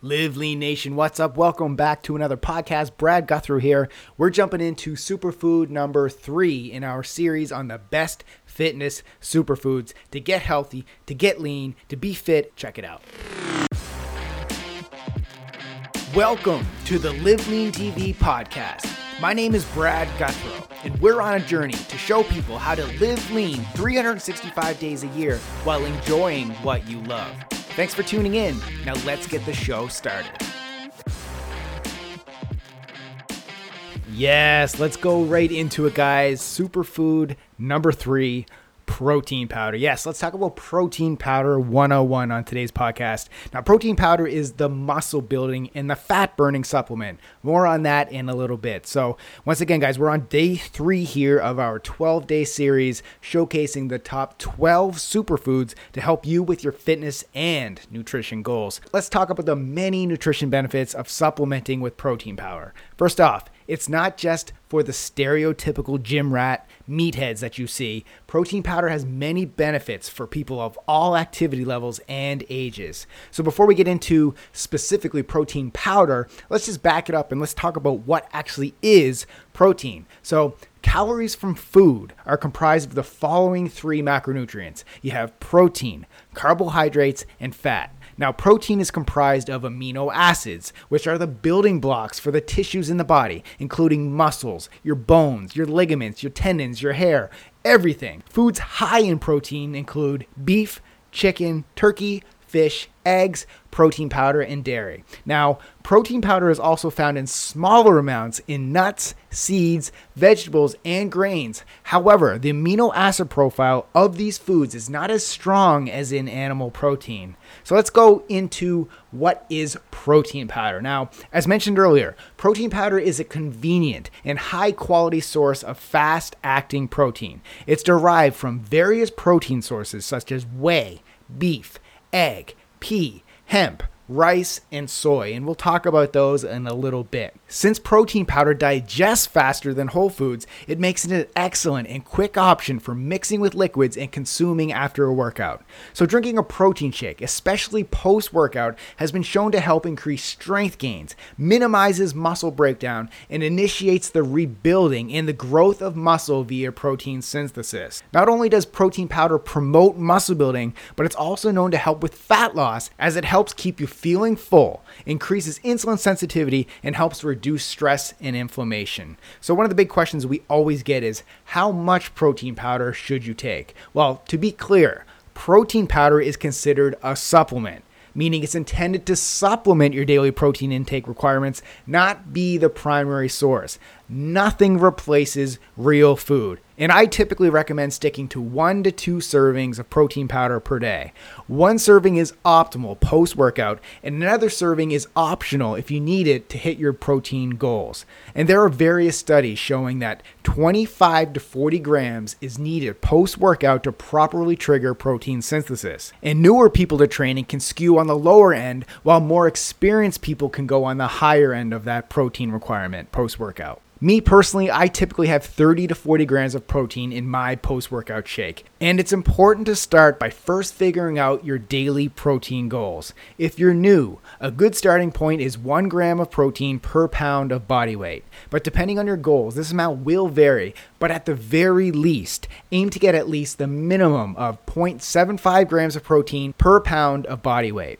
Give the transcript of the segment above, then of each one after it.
Live Lean Nation, what's up? Welcome back to another podcast. Brad Gouthro here. We're jumping into superfood number three in our series on the best fitness superfoods to get healthy, to get lean, to be fit. Check it out. Welcome to the Live Lean TV podcast. My name is Brad Gouthro, and we're on a journey to show people how to live lean 365 days a year while enjoying what you love. Thanks for tuning in. Now let's get the show started. Yes, let's go right into it, guys. Superfood number three protein powder. Yes, let's talk about protein powder 101 on today's podcast. Now, protein powder is the muscle building and the fat burning supplement. More on that in a little bit. So, once again, guys, we're on day three here of our 12 day series showcasing the top 12 superfoods to help you with your fitness and nutrition goals. Let's talk about the many nutrition benefits of supplementing with protein powder. First off, it's not just for the stereotypical gym rat meatheads that you see. Protein powder has many benefits for people of all activity levels and ages. So before we get into specifically protein powder, let's just back it up and let's talk about what actually is protein. So Calories from food are comprised of the following three macronutrients you have protein, carbohydrates, and fat. Now, protein is comprised of amino acids, which are the building blocks for the tissues in the body, including muscles, your bones, your ligaments, your tendons, your hair, everything. Foods high in protein include beef, chicken, turkey, fish, eggs, protein powder, and dairy. Now, protein powder is also found in smaller amounts in nuts, seeds, vegetables, and grains. However, the amino acid profile of these foods is not as strong as in animal protein. So let's go into what is protein powder. Now, as mentioned earlier, protein powder is a convenient and high quality source of fast acting protein. It's derived from various protein sources such as whey, beef, egg, pea, hemp, rice, and soy, and we'll talk about those in a little bit. Since protein powder digests faster than whole foods, it makes it an excellent and quick option for mixing with liquids and consuming after a workout. So, drinking a protein shake, especially post workout, has been shown to help increase strength gains, minimizes muscle breakdown, and initiates the rebuilding and the growth of muscle via protein synthesis. Not only does protein powder promote muscle building, but it's also known to help with fat loss as it helps keep you feeling full, increases insulin sensitivity, and helps reduce stress and inflammation. So, one of the big questions we always get is how much protein powder should you take? Well, to be clear, protein powder is considered a supplement meaning it's intended to supplement your daily protein intake requirements, not be the primary source. Nothing replaces real food. And I typically recommend sticking to one to two servings of protein powder per day. One serving is optimal post workout, and another serving is optional if you need it to hit your protein goals. And there are various studies showing that 25 to 40 grams is needed post workout to properly trigger protein synthesis. And newer people to training can skew on the lower end, while more experienced people can go on the higher end of that protein requirement post workout. Me personally, I typically have 30 to 40 grams of protein in my post workout shake. And it's important to start by first figuring out your daily protein goals. If you're new, a good starting point is 1 gram of protein per pound of body weight. But depending on your goals, this amount will vary. But at the very least, aim to get at least the minimum of 0.75 grams of protein per pound of body weight.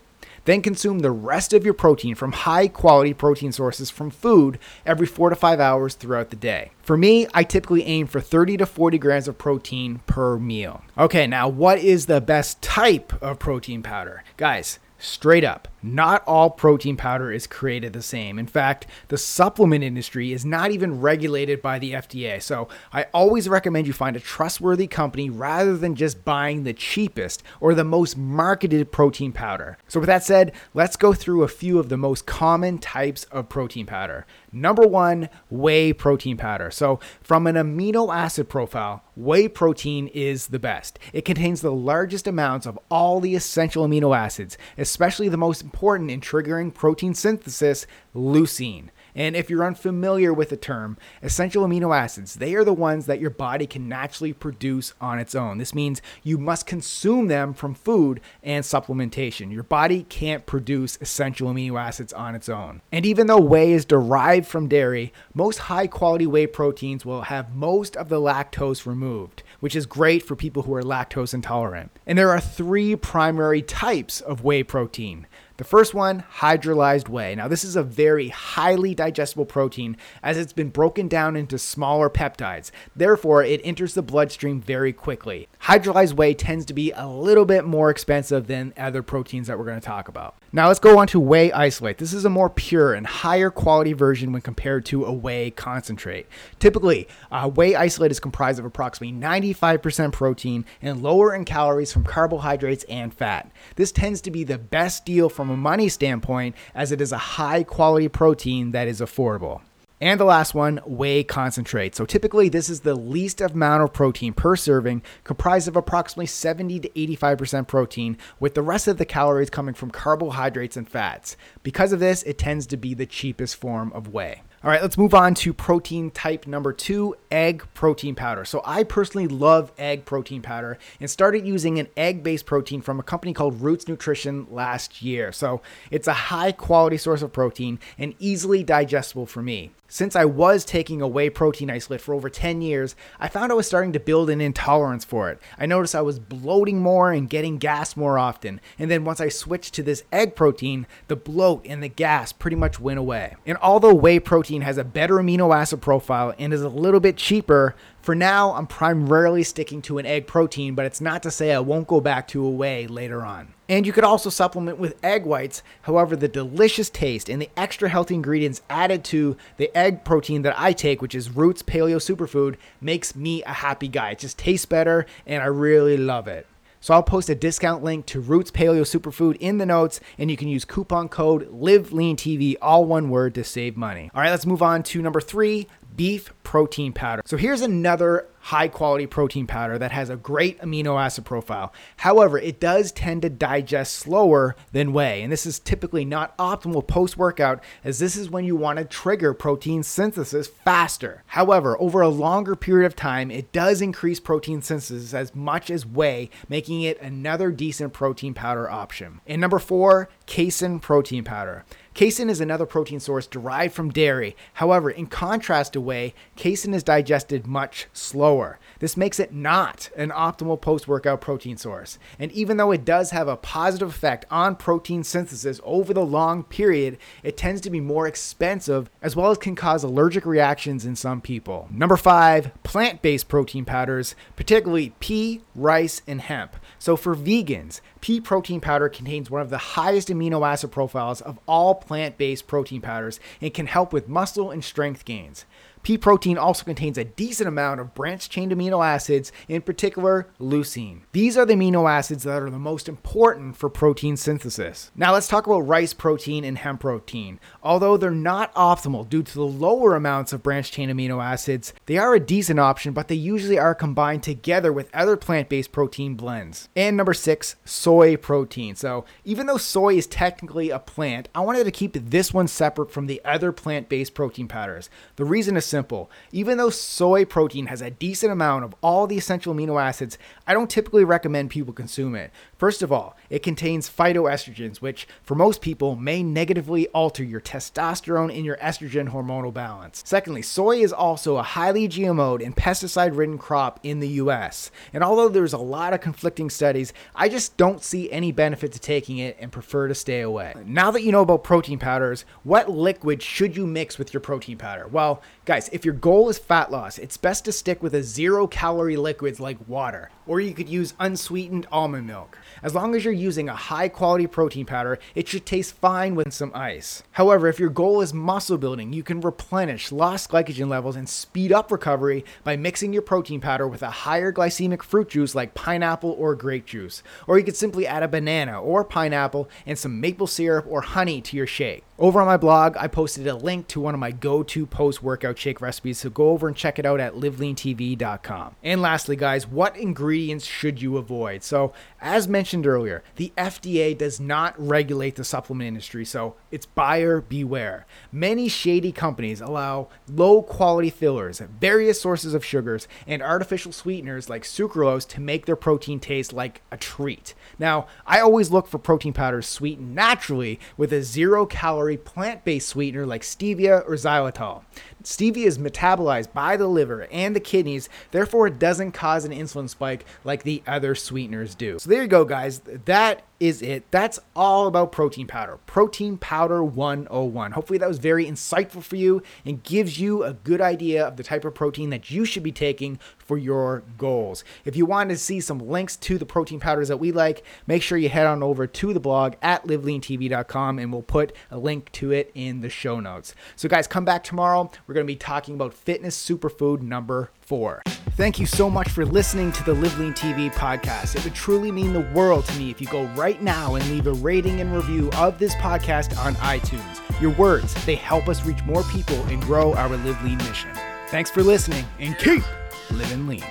Then consume the rest of your protein from high quality protein sources from food every four to five hours throughout the day. For me, I typically aim for 30 to 40 grams of protein per meal. Okay, now what is the best type of protein powder? Guys, Straight up, not all protein powder is created the same. In fact, the supplement industry is not even regulated by the FDA. So I always recommend you find a trustworthy company rather than just buying the cheapest or the most marketed protein powder. So, with that said, let's go through a few of the most common types of protein powder. Number one, whey protein powder. So, from an amino acid profile, whey protein is the best. It contains the largest amounts of all the essential amino acids, especially the most important in triggering protein synthesis, leucine. And if you're unfamiliar with the term, essential amino acids, they are the ones that your body can naturally produce on its own. This means you must consume them from food and supplementation. Your body can't produce essential amino acids on its own. And even though whey is derived from dairy, most high quality whey proteins will have most of the lactose removed, which is great for people who are lactose intolerant. And there are three primary types of whey protein. The first one, hydrolyzed whey. Now, this is a very highly digestible protein as it's been broken down into smaller peptides. Therefore, it enters the bloodstream very quickly. Hydrolyzed whey tends to be a little bit more expensive than other proteins that we're going to talk about. Now, let's go on to whey isolate. This is a more pure and higher quality version when compared to a whey concentrate. Typically, uh, whey isolate is comprised of approximately 95% protein and lower in calories from carbohydrates and fat. This tends to be the best deal from from a money standpoint, as it is a high quality protein that is affordable. And the last one, whey concentrate. So typically, this is the least amount of protein per serving, comprised of approximately 70 to 85% protein, with the rest of the calories coming from carbohydrates and fats. Because of this, it tends to be the cheapest form of whey. All right, let's move on to protein type number two egg protein powder. So, I personally love egg protein powder and started using an egg based protein from a company called Roots Nutrition last year. So, it's a high quality source of protein and easily digestible for me. Since I was taking a whey protein isolate for over 10 years, I found I was starting to build an intolerance for it. I noticed I was bloating more and getting gas more often. And then once I switched to this egg protein, the bloat and the gas pretty much went away. And although whey protein has a better amino acid profile and is a little bit cheaper, for now, I'm primarily sticking to an egg protein, but it's not to say I won't go back to a whey later on. And you could also supplement with egg whites. However, the delicious taste and the extra healthy ingredients added to the egg protein that I take, which is Roots Paleo Superfood, makes me a happy guy. It just tastes better and I really love it. So I'll post a discount link to Roots Paleo Superfood in the notes, and you can use coupon code LIVELEANTV, all one word, to save money. All right, let's move on to number three beef protein powder. So here's another high quality protein powder that has a great amino acid profile. However, it does tend to digest slower than whey, and this is typically not optimal post workout as this is when you want to trigger protein synthesis faster. However, over a longer period of time, it does increase protein synthesis as much as whey, making it another decent protein powder option. And number four, casein protein powder. Casein is another protein source derived from dairy. However, in contrast to whey, casein is digested much slower. This makes it not an optimal post workout protein source. And even though it does have a positive effect on protein synthesis over the long period, it tends to be more expensive as well as can cause allergic reactions in some people. Number five, plant based protein powders, particularly pea, rice, and hemp. So for vegans, pea protein powder contains one of the highest amino acid profiles of all plant based protein powders and can help with muscle and strength gains. Pea protein also contains a decent amount of branched chain amino acids, in particular leucine. These are the amino acids that are the most important for protein synthesis. Now let's talk about rice protein and hemp protein. Although they're not optimal due to the lower amounts of branched chain amino acids, they are a decent option, but they usually are combined together with other plant based protein blends. And number six, soy protein. So even though soy is technically a plant, I wanted to keep this one separate from the other plant based protein powders. The reason is simple. Even though soy protein has a decent amount of all the essential amino acids, I don't typically recommend people consume it. First of all, it contains phytoestrogens, which for most people may negatively alter your testosterone and your estrogen hormonal balance. Secondly, soy is also a highly GMO'd and pesticide ridden crop in the US. And although there's a lot of conflicting studies, I just don't see any benefit to taking it and prefer to stay away. Now that you know about protein powders, what liquid should you mix with your protein powder? Well, guys, if your goal is fat loss, it's best to stick with a zero calorie liquids like water, or you could use unsweetened almond milk. As long as you're using a high quality protein powder, it should taste fine with some ice. However, if your goal is muscle building, you can replenish lost glycogen levels and speed up recovery by mixing your protein powder with a higher glycemic fruit juice like pineapple or grape juice. Or you could simply add a banana or pineapple and some maple syrup or honey to your shake. Over on my blog, I posted a link to one of my go to post workout shake recipes, so go over and check it out at liveleantv.com. And lastly, guys, what ingredients ingredients should you avoid? So, as mentioned earlier, the FDA does not regulate the supplement industry, so it's buyer beware. Many shady companies allow low quality fillers, various sources of sugars, and artificial sweeteners like sucralose to make their protein taste like a treat. Now, I always look for protein powders sweetened naturally with a zero calorie plant based sweetener like stevia or xylitol. Stevia is metabolized by the liver and the kidneys, therefore, it doesn't cause an insulin spike like the other sweeteners do. So, there you go, guys. That is it. That's all about protein powder. Protein powder 101. Hopefully, that was very insightful for you and gives you a good idea of the type of protein that you should be taking for your goals. If you want to see some links to the protein powders that we like, make sure you head on over to the blog at liveleantv.com and we'll put a link to it in the show notes. So, guys, come back tomorrow. We're going to be talking about fitness superfood number four. Thank you so much for listening to the Live Lean TV podcast. It would truly mean the world to me if you go right now and leave a rating and review of this podcast on iTunes. Your words, they help us reach more people and grow our Live Lean mission. Thanks for listening and keep living lean.